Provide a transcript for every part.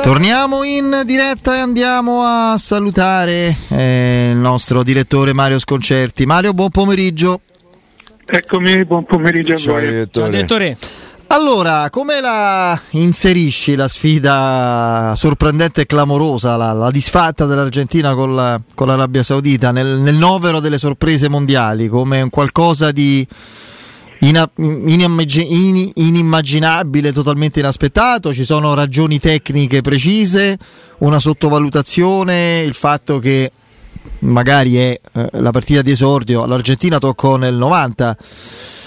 Torniamo in diretta e andiamo a salutare eh, il nostro direttore Mario Sconcerti. Mario, buon pomeriggio. Eccomi, buon pomeriggio a Ciao, voi. direttore. Direttore, Allora, come la inserisci la sfida sorprendente e clamorosa, la, la disfatta dell'Argentina con, la- con l'Arabia Saudita nel, nel novero delle sorprese mondiali, come un qualcosa di ina- inimmaggi- in- inimmaginabile, totalmente inaspettato? Ci sono ragioni tecniche precise, una sottovalutazione, il fatto che magari è eh, la partita di esordio, all'Argentina toccò nel 90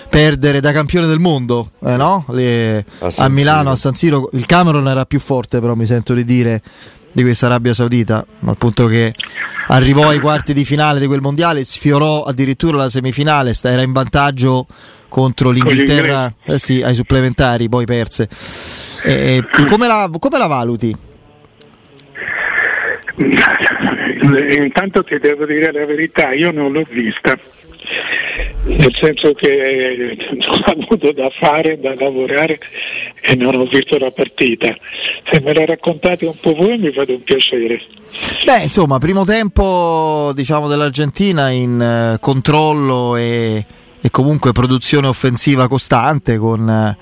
perdere da campione del mondo eh, no? Le- A a, Milano, a San Siro. Il Cameron era più forte, però mi sento di dire di questa Arabia Saudita, al punto che arrivò ai quarti di finale di quel mondiale, sfiorò addirittura la semifinale, era in vantaggio contro l'Inghilterra eh sì, ai supplementari, poi perse. Eh, come, la, come la valuti? Intanto ti devo dire la verità, io non l'ho vista, nel senso che ho avuto da fare, da lavorare e non ho visto la partita. Se me la raccontate un po' voi mi fate un piacere. Beh, insomma, primo tempo diciamo dell'Argentina in eh, controllo e, e comunque produzione offensiva costante con eh,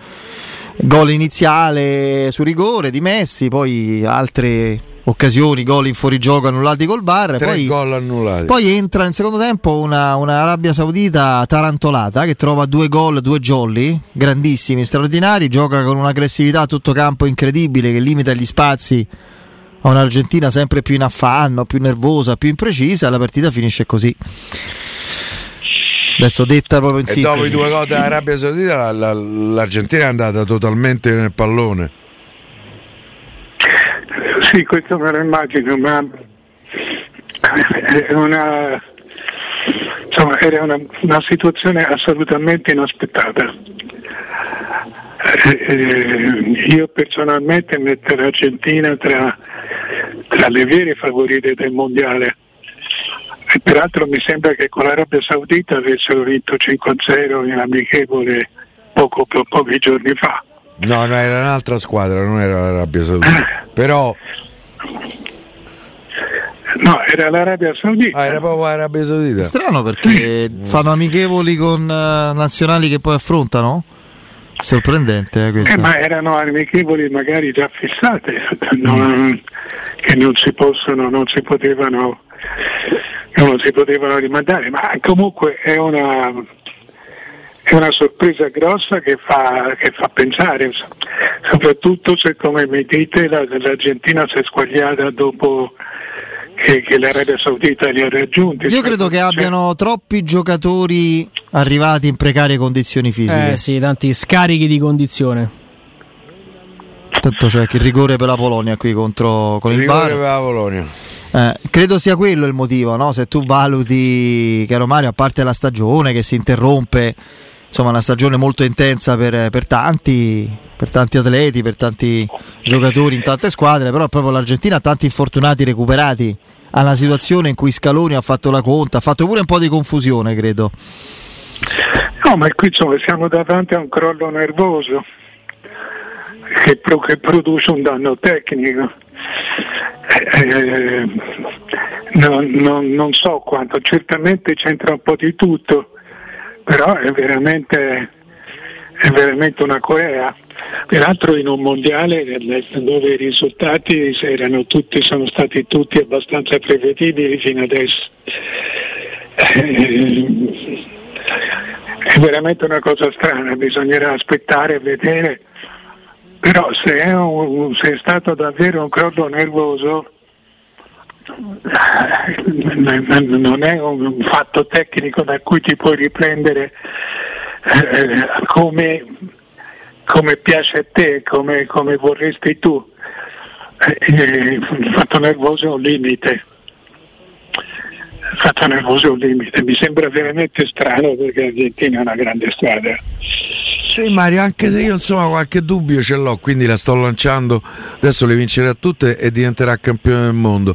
gol iniziale su rigore di Messi, poi altre occasioni, gol in fuorigioco annullati col VAR, Tre poi gol annullati. poi entra nel secondo tempo una, una Arabia Saudita tarantolata che trova due gol, due jolly, grandissimi, straordinari, gioca con un'aggressività a tutto campo incredibile che limita gli spazi a un'Argentina sempre più in affanno, più nervosa, più imprecisa, la partita finisce così. Adesso detta proprio in E sintesi. dopo i due gol dell'Arabia Saudita la- la- l'Argentina è andata totalmente nel pallone. Sì, questo me lo immagino, ma è una, insomma, era una, una situazione assolutamente inaspettata. Eh, eh, io personalmente metto l'Argentina tra, tra le vere favorite del mondiale. E peraltro mi sembra che con l'Arabia Saudita avessero vinto 5-0 in amichevole poco, po- pochi giorni fa. No, no, era un'altra squadra, non era l'Arabia Saudita. Però No, era l'Arabia Saudita. ah, era proprio l'Arabia Saudita. Strano perché fanno amichevoli con eh, nazionali che poi affrontano? Sorprendente eh, questo. Eh, ma erano amichevoli magari già fissate, non- che non si possono, non si potevano, non si potevano rimandare, ma comunque è una, è una sorpresa grossa che fa, che fa pensare, soprattutto se come mi dite la- l'Argentina si è squagliata dopo che, che l'Arabia Saudita li ha raggiunti. Io credo che abbiano troppi giocatori arrivati in precarie condizioni fisiche. eh sì, tanti scarichi di condizione. Tanto c'è che il rigore per la Polonia qui contro con il Rigore VAR. per la Polonia. Eh, credo sia quello il motivo, no? Se tu valuti, caro Mario, a parte la stagione che si interrompe, insomma, una stagione molto intensa per, per tanti, per tanti atleti, per tanti giocatori in tante squadre, però proprio l'Argentina ha tanti infortunati recuperati. Ha una situazione in cui Scaloni ha fatto la conta, ha fatto pure un po' di confusione, credo. No, ma qui insomma, siamo davanti a un crollo nervoso che, pro- che produce un danno tecnico. Eh, non, non- non so quanto, certamente c'entra un po' di tutto, però è veramente, è veramente una Corea. Peraltro in un mondiale dove i risultati tutti, sono stati tutti abbastanza prevedibili fino adesso. È veramente una cosa strana, bisognerà aspettare e vedere, però se è, un- se è stato davvero un crollo nervoso non è un fatto tecnico da cui ti puoi riprendere eh, come, come piace a te, come, come vorresti tu. Eh, il fatto nervoso è un limite. Il fatto nervoso è un limite. Mi sembra veramente strano perché l'Argentina è una grande squadra. Sì Mario, anche se io insomma qualche dubbio ce l'ho, quindi la sto lanciando, adesso le vincerà tutte e diventerà campione del mondo.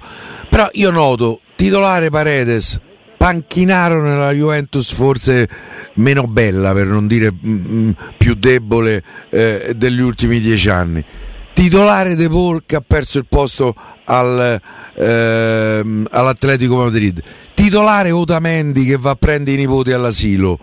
Però io noto, titolare Paredes, Panchinaro nella Juventus forse meno bella per non dire mm, mm, più debole eh, degli ultimi dieci anni. titolare De Paul che ha perso il posto al, ehm, all'Atletico Madrid, titolare Otamendi che va a prendere i nipoti all'asilo.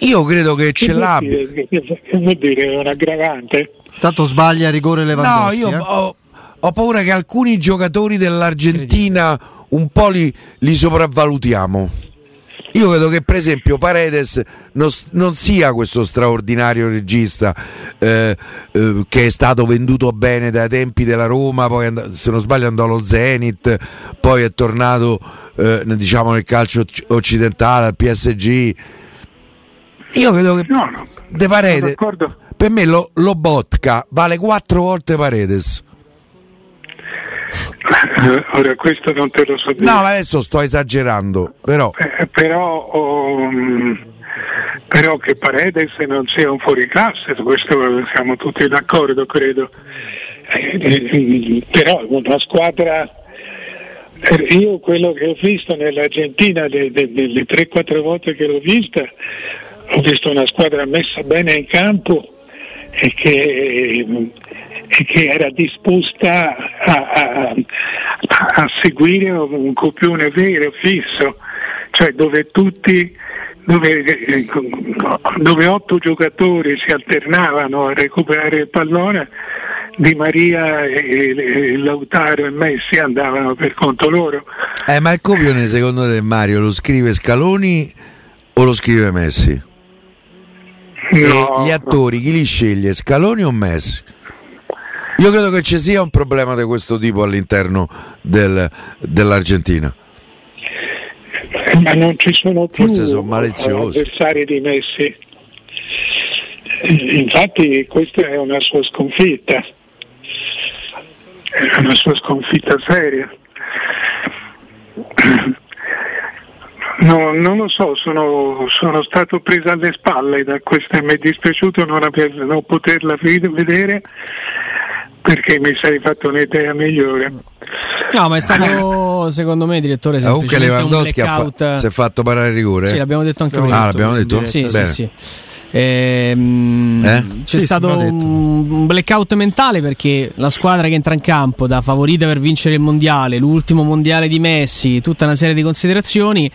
Io credo che ce l'abbia. Che, che vuol dire? È un aggravante? Tanto sbaglia a rigore Lewandowski. No, io eh? ho, ho paura che alcuni giocatori dell'Argentina un po' li, li sopravvalutiamo. Io credo che per esempio Paredes non, non sia questo straordinario regista eh, eh, che è stato venduto bene dai tempi della Roma, poi and- se non sbaglio andò allo Zenit, poi è tornato eh, diciamo nel calcio occ- occidentale, al PSG. Io credo che No, no. De Paredes, per me lo, lo Botka vale quattro volte Paredes. Ora questo non te lo so dire. No, adesso sto esagerando, però Eh, però, mm, però che Paredes non sia un fuoriclasse, su questo siamo tutti d'accordo, credo. Eh, eh, però una squadra, eh, io quello che ho visto nell'Argentina, delle 3-4 volte che l'ho vista, ho visto una squadra messa bene in campo e che, e che era disposta a, a- a seguire un copione vero, fisso, cioè dove tutti, dove, dove otto giocatori si alternavano a recuperare il pallone, Di Maria e, e Lautaro e Messi andavano per conto loro. eh, ma il copione secondo te Mario lo scrive Scaloni o lo scrive Messi? No, e gli attori chi li sceglie? Scaloni o Messi? Io credo che ci sia un problema di questo tipo all'interno del- dell'Argentina. ma non ci sono più Forse sono maliziosi. avversari di Messi. Infatti questa è una sua sconfitta, è una sua sconfitta seria. No, non lo so, sono, sono stato preso alle spalle da questa e mi è dispiaciuto non, aver- non poterla ved- vedere perché mi sarei fatto un'idea migliore. No, ma è stato, secondo me, direttore, Comunque semplicemente un Lewandowski ha fa- si è fatto parare il rigore? Sì, l'abbiamo detto anche Ah, prima. l'abbiamo detto? Sì, sì, Bene. sì. Ehm, Eh? C'è Sì, stato un blackout mentale perché la squadra che entra in campo da favorita per vincere il mondiale, l'ultimo mondiale di Messi, tutta una serie di considerazioni.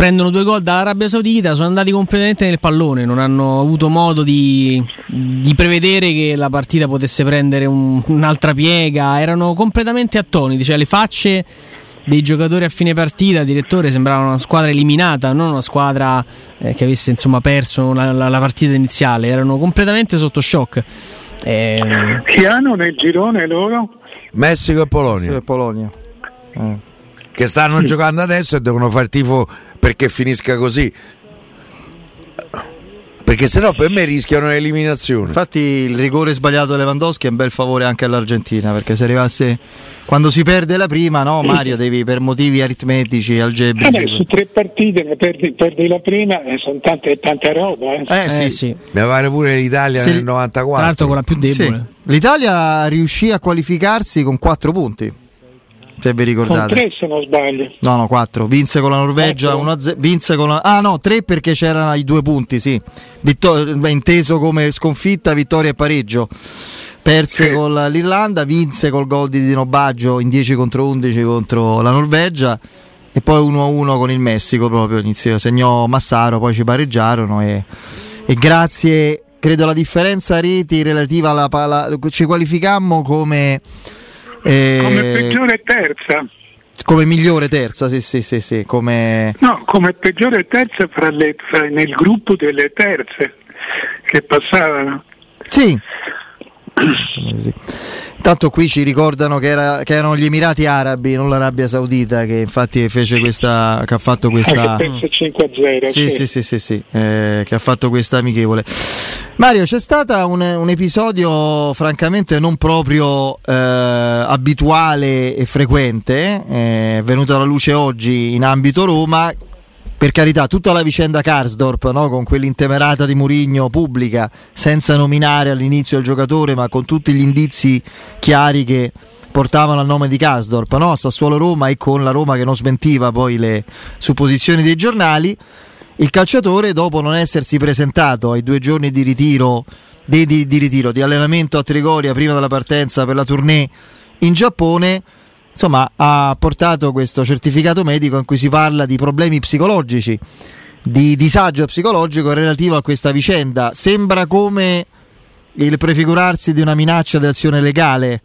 Prendono due gol dall'Arabia Saudita, sono andati completamente nel pallone, non hanno avuto modo di, di prevedere che la partita potesse prendere un- un'altra piega, erano completamente attoniti, cioè le facce dei giocatori a fine partita, direttore, sembravano una squadra eliminata, non una squadra eh, che avesse insomma perso la, la- la partita iniziale, erano completamente sotto shock. Eh, Chi hanno nel girone loro? Messico e Polonia. e Polonia. Eh. Che stanno giocando adesso e devono fare tifo perché finisca così. Perché sennò per me rischiano l'eliminazione. Infatti il rigore sbagliato a Lewandowski è un bel favore anche all'Argentina perché se arrivasse quando si perde la prima, no Mario, devi per motivi aritmetici, algebrici. Vabbè, su tre partite ne perdi, perdi la prima e sono tante, tanta roba. Eh. Eh, sì. eh, sì. Mi pare pure l'Italia Se- nel Tra 94. l'altro con la più Sì. debole. L'Italia riuscì a qualificarsi con 4 punti. Se vi Con ricordate. tre se non sbaglio. No, no, 4. Vinse con la Norvegia Quattro? 1-0. Vinse con la... Ah, no, 3 perché c'erano i due punti, sì. Vittor- beh, inteso come sconfitta, vittoria e pareggio. Perse Sì. con l'Irlanda, vinse col gol di Dino Baggio in 10 contro 11 contro la Norvegia e poi 1-1 con il Messico proprio inizio. Segnò Massaro, poi ci pareggiarono e, e grazie, credo alla differenza reti relativa alla palla, ci qualificammo come... eh, Come peggiore terza. come migliore terza, sì, sì, sì, sì, come... No, come peggiore terza fra le- fra- nel gruppo delle terze che passavano. Sì. Così. Intanto qui ci ricordano che, era- che erano gli Emirati Arabi, non l'Arabia Saudita, che infatti fece questa. che ha fatto questa. Ah, che perse 5-0. Sì, sì, sì, sì, sì, eh, che ha fatto questa amichevole. Mario, c'è stato un, un episodio francamente non proprio eh, abituale e frequente, eh, venuto alla luce oggi in ambito Roma. Per carità, tutta la vicenda Karsdorp, no? con quell'intemerata di Murigno pubblica, senza nominare all'inizio il giocatore, ma con tutti gli indizi chiari che portavano al nome di Karsdorp, no? Sassuolo Roma e con la Roma che non smentiva poi le supposizioni dei giornali. Il calciatore dopo non essersi presentato ai due giorni di ritiro, di, di, di, ritiro, di allenamento a Trigoria prima della partenza per la tournée in Giappone, insomma ha portato questo certificato medico in cui si parla di problemi psicologici, di disagio psicologico relativo a questa vicenda. Sembra come il prefigurarsi di una minaccia di azione legale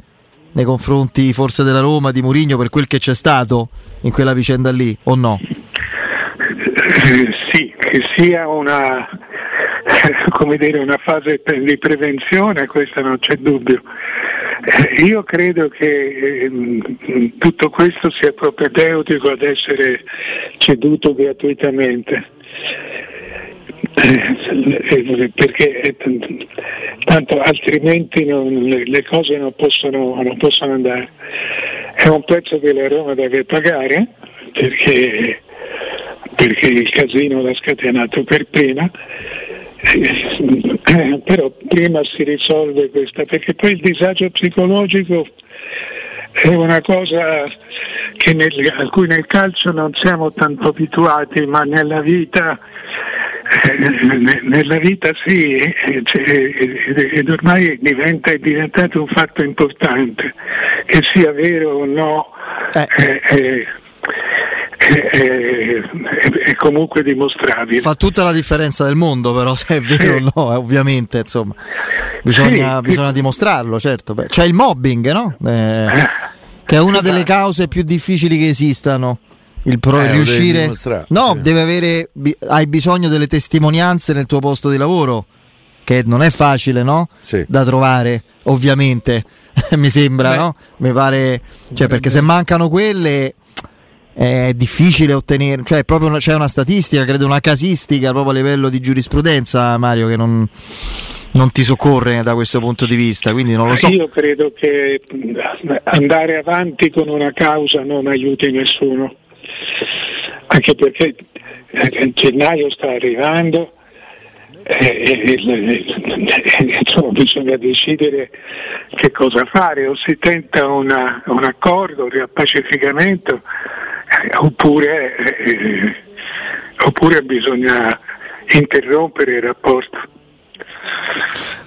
nei confronti forse della Roma, di Murigno per quel che c'è stato in quella vicenda lì, o no? Sì, che sia una, dire, una fase di prevenzione, questo non c'è dubbio. Eh, io credo che eh, tutto questo sia propedeutico ad essere ceduto gratuitamente. Eh, perché eh, tanto altrimenti non, le cose non possono, non possono andare. È un prezzo che la Roma deve pagare perché, perché il casino l'ha scatenato per prima. Eh, però prima si risolve questa, perché poi il disagio psicologico è una cosa nel, a cui nel calcio non siamo tanto abituati, ma nella vita eh, nella vita sì, ed ormai diventa, è diventato un fatto importante, che sia vero o no. Eh. Eh, è, è, comunque dimostrabile. Fa tutta la differenza del mondo, però, se è vero sì. o no, ovviamente, insomma, bisogna, sì. bisogna dimostrarlo, certo. Beh, c'è il mobbing, no? Eh, che è una delle cause più difficili che esistano il pro eh, riuscire no sì. deve avere hai bisogno delle testimonianze nel tuo posto di lavoro che non è facile no? Sì. da trovare ovviamente mi sembra Beh. no? mi pare cioè perché se mancano quelle è difficile ottenere cioè proprio c'è una statistica credo una casistica proprio a livello di giurisprudenza Mario che non non ti soccorre da questo punto di vista, quindi non lo so. Io credo che andare avanti con una causa non aiuti nessuno anche perché eh, gennaio sta arrivando e, insomma, bisogna decidere che cosa fare, o si tenta una, un accordo, un pacificamento, eh, oppure, eh, oppure bisogna interrompere il rapporto.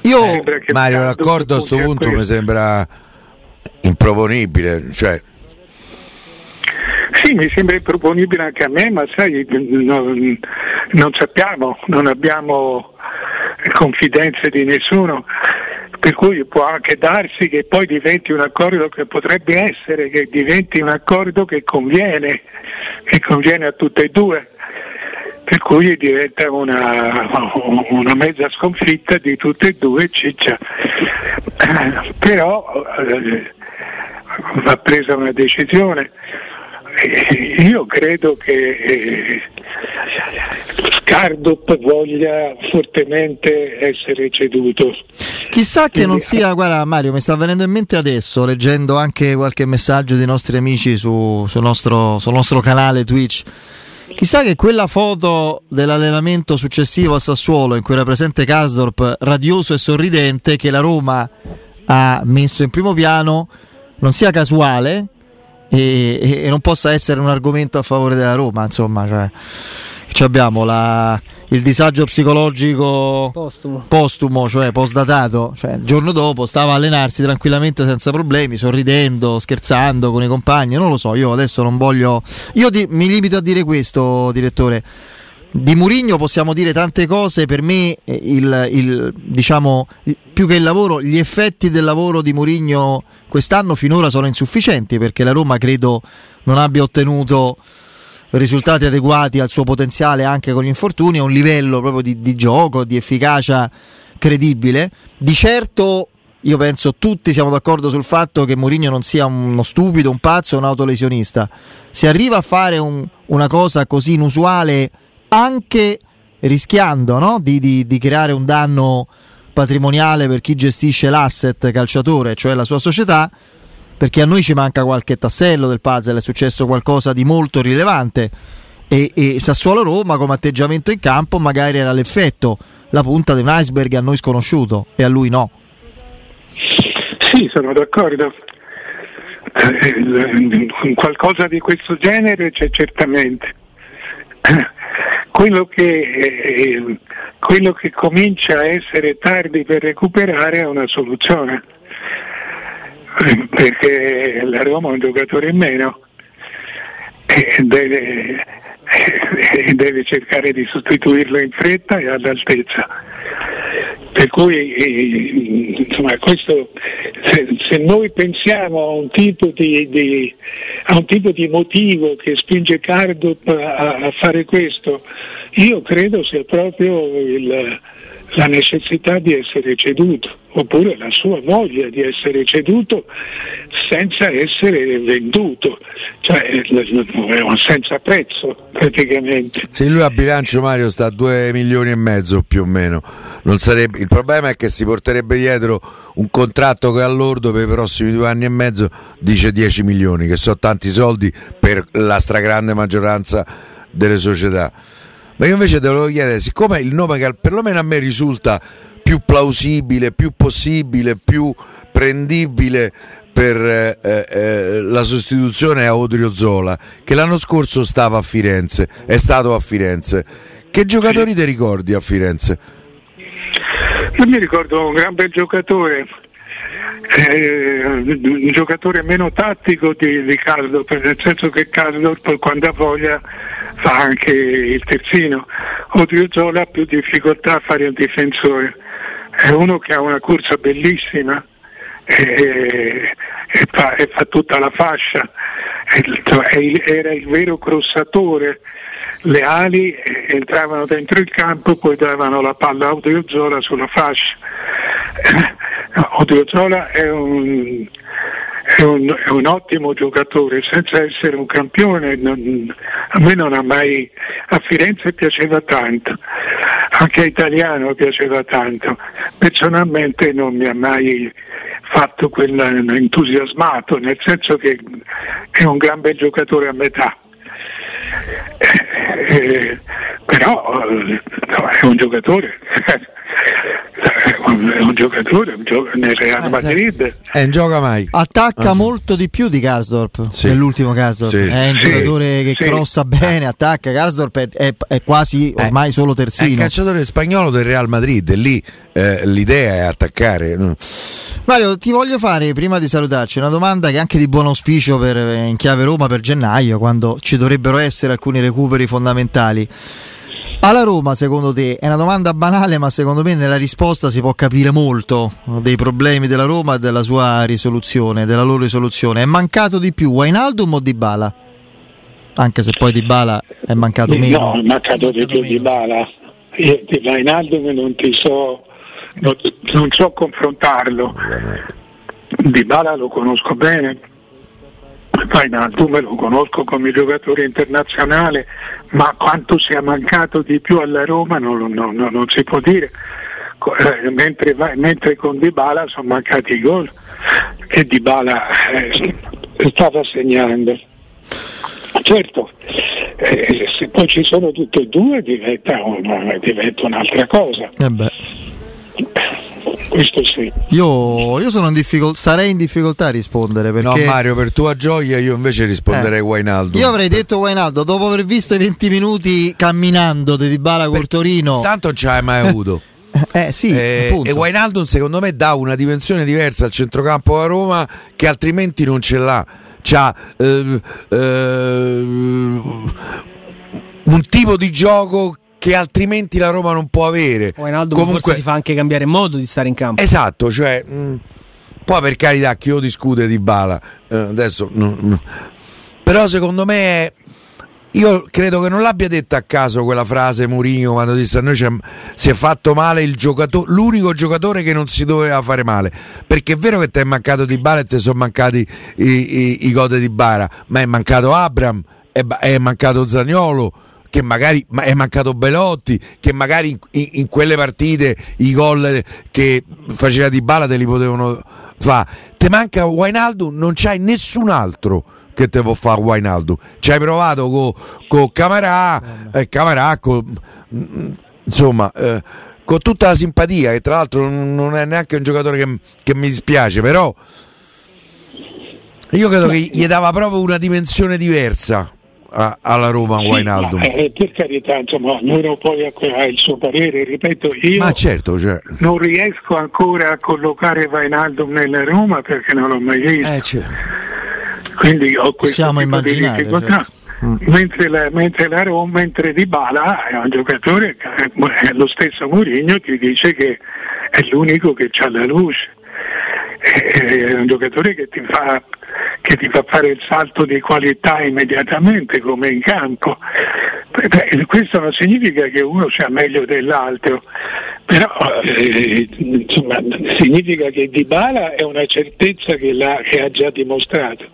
Io, Mario, l'accordo a questo punto mi sembra improponibile, cioè. Sì, mi sembra improponibile anche a me, ma sai, non, non sappiamo, non abbiamo confidenze di nessuno, per cui può anche darsi che poi diventi un accordo che potrebbe essere, che diventi un accordo che conviene, che conviene a tutte e due, per cui diventa una, una mezza sconfitta di tutte e due ciccia. Però eh, va presa una decisione io credo che eh, Scardop voglia fortemente essere ceduto. Chissà che non sia, guarda Mario, mi sta venendo in mente adesso, leggendo anche qualche messaggio dei nostri amici su, sul, nostro, sul nostro canale Twitch. Chissà che quella foto dell'allenamento successivo a Sassuolo in cui era presente Kasdorp, radioso e sorridente, che la Roma ha messo in primo piano, non sia casuale, e, e, non possa essere un argomento a favore della Roma. Insomma, cioè, abbiamo la, il disagio psicologico postumo, postumo cioè postdatato. Cioè, il giorno dopo stava a allenarsi tranquillamente senza problemi, sorridendo, scherzando con i compagni. Non lo so, io adesso non voglio. Io ti, mi limito a dire questo, direttore. Di Murigno possiamo dire tante cose, per me eh, il, il, diciamo, più che il lavoro, gli effetti del lavoro di Murigno quest'anno finora sono insufficienti perché la Roma credo non abbia ottenuto risultati adeguati al suo potenziale anche con gli infortuni, a un livello proprio di, di gioco, di efficacia credibile. Di certo io penso tutti siamo d'accordo sul fatto che Mourinho non sia uno stupido, un pazzo, un autolesionista. Se arriva a fare un, una cosa così inusuale anche rischiando no? di, di, di, creare un danno patrimoniale per chi gestisce l'asset calciatore, cioè la sua società, perché a noi ci manca qualche tassello del puzzle, è successo qualcosa di molto rilevante e, e Sassuolo Roma come atteggiamento in campo magari era l'effetto, la punta di un iceberg a noi sconosciuto e a lui no. Sì, sono d'accordo. Eh, qualcosa di questo genere c'è certamente quello che, eh, quello che comincia a essere tardi per recuperare è una soluzione, perché la Roma ha un giocatore in meno e deve, deve cercare di sostituirlo in fretta e all'altezza. Per cui eh, insomma, questo, se, se, noi pensiamo a un, di, di, a un, tipo di, motivo che spinge Cardo a, a fare questo, io credo sia proprio il, la necessità di essere ceduto, oppure la sua voglia di essere ceduto senza essere venduto, cioè senza prezzo praticamente. Se lui a bilancio Mario sta a 2 milioni e mezzo più o meno, sarebbe, il problema è che si porterebbe dietro un contratto che all'ordo per i prossimi due anni e mezzo dice 10 milioni, che sono tanti soldi per la stragrande maggioranza delle società. Ma io invece te lo chiedere, siccome il nome che perlomeno a me risulta più plausibile, più possibile, più prendibile per eh, eh, la sostituzione a Odrio Zola, che l'anno scorso stava a Firenze, è stato a Firenze. Che giocatori ti ricordi a Firenze? Io mi ricordo un gran bel giocatore, eh, un giocatore meno tattico di, di Caldor, nel senso che Caldor quando ha voglia fa anche il terzino. Odriozola ha più difficoltà a fare un difensore, è uno che ha una corsa bellissima e, e, fa, e fa, tutta la fascia, era il vero crossatore, le ali entravano dentro il campo poi davano la palla a Odriozola sulla fascia. Odriozola è un è un, è un, ottimo giocatore, senza essere un campione, non, a me non ha mai, a Firenze piaceva tanto, anche a Italiano piaceva tanto, personalmente non mi ha mai fatto quell'entusiasmato, nel senso che è un gran bel giocatore a metà. Eh, eh, però eh, è un giocatore è un giocatore nel Real eh, Madrid. eh, non gioca mai. Attacca ah, molto di più di Karsdorp sì. nell'ultimo Karsdorp sì. è un sì. giocatore che crossa bene attacca. Karsdorp è, è, è quasi eh, ormai solo terzino è il calciatore spagnolo del Real Madrid lì eh, l'idea è attaccare. Mario ti voglio fare prima di salutarci una domanda che è anche di buon auspicio per, eh, in chiave Roma per gennaio quando ci dovrebbero essere alcuni recuperi fondamentali alla Roma, secondo te, è una domanda banale, ma secondo me nella risposta si può capire molto dei problemi della Roma e della sua risoluzione, della loro risoluzione. È mancato di più Wainaldum o Dybala? Anche se poi Dybala è mancato meno. No, è mancato di più Dybala. Io di Wainaldum non ti so, non, non so confrontarlo. Dybala lo conosco bene, Wijnaldum lo conosco come giocatore internazionale, ma quanto sia mancato di più alla Roma non, non, non, non si può dire. Eh, mentre, mentre, con Dybala sono mancati i gol che Dybala eh, stava segnando. Certo, eh, se poi ci sono tutte e due diventa, una, diventa un'altra cosa. Eh questo sì. Io, io in difficol- sarei in difficoltà a rispondere. Perché... No, Mario, per tua gioia io invece risponderei eh. Wainaldo. Io avrei detto Wainaldo dopo aver visto i 20 minuti camminando di Dybala col Torino. Tanto non ci hai mai avuto. Eh sì, eh, e Wijnaldum secondo me dà una dimensione diversa al centrocampo a Roma che altrimenti non ce l'ha. C'ha eh, eh, un tipo di gioco che altrimenti la Roma non può avere. Wijnaldum Comunque forse ti fa anche cambiare modo di stare in campo. Esatto, cioè mh, mm, poi per carità chi lo discute di Bala eh, adesso no, no. però secondo me io credo che non l'abbia detta a caso quella frase Mourinho quando disse a noi si è fatto male il giocatore, l'unico giocatore che non si doveva fare male. Perché è vero che ti è mancato di Bala e ti sono mancati i, i, i gode di Bara, ma è mancato Abram, è, è mancato Zagnolo che magari è mancato Belotti, che magari in, in quelle partite i gol che faceva di bala te li potevano fare. Te manca Wainaldo, non c'hai nessun altro che te può fare Wainaldo. Ci hai provato con co Camarà, eh, Camarà co, insomma, eh, con tutta la simpatia, che tra l'altro non è neanche un giocatore che, che mi dispiace, però io credo che gli dava proprio una dimensione diversa a, alla Roma Sì, Wijnaldum. ma, eh, per carità, insomma, ognuno poi ha, il suo parere, ripeto, io Ma certo, cioè, non riesco ancora a collocare Wijnaldum nella Roma perché non l'ho mai visto. eh, cioè, quindi ho questo Possiamo tipo di immaginare, difficoltà. certo. Mentre, la, mentre la Roma, mentre Di Bala è un giocatore, è lo stesso Mourinho ti dice che è l'unico che ha la luce, è un giocatore che ti fa che ti fa fare il salto di qualità immediatamente come in campo. Beh, questo non significa che uno sia meglio dell'altro, però eh, insomma, significa che Di Bala è una certezza che, l'ha- che ha già dimostrato.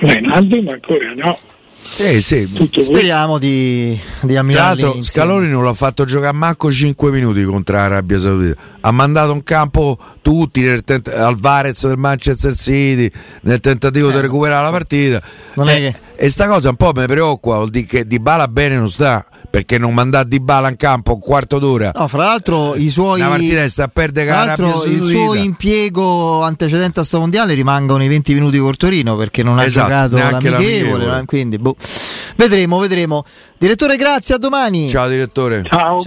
Wijnaldum ancora no. sì, sì. Speriamo di, di Tra ammirarli l'altro insieme. Scaloni non l'ha fatto giocare manco 5 minuti contro l'Arabia Saudita. Ha mandato in campo tutti nel tent- Alvarez del Manchester City nel tentativo di recuperare la partita. Eh. non è e, che- e sta cosa un po' mi preoccupa, vuol dire che Di Bala bene non sta, perché non mandare Di Bala in campo un quarto d'ora. No, fra l'altro i suoi Una partita sta a perdere Tra l'altro il suo impiego antecedente a sto mondiale rimangono i 20 minuti col Torino perché non ha Esatto, giocato l'amichevole, l'amichevole. quindi boh. vedremo, vedremo. Direttore, grazie, a domani. Ciao direttore. Ciao.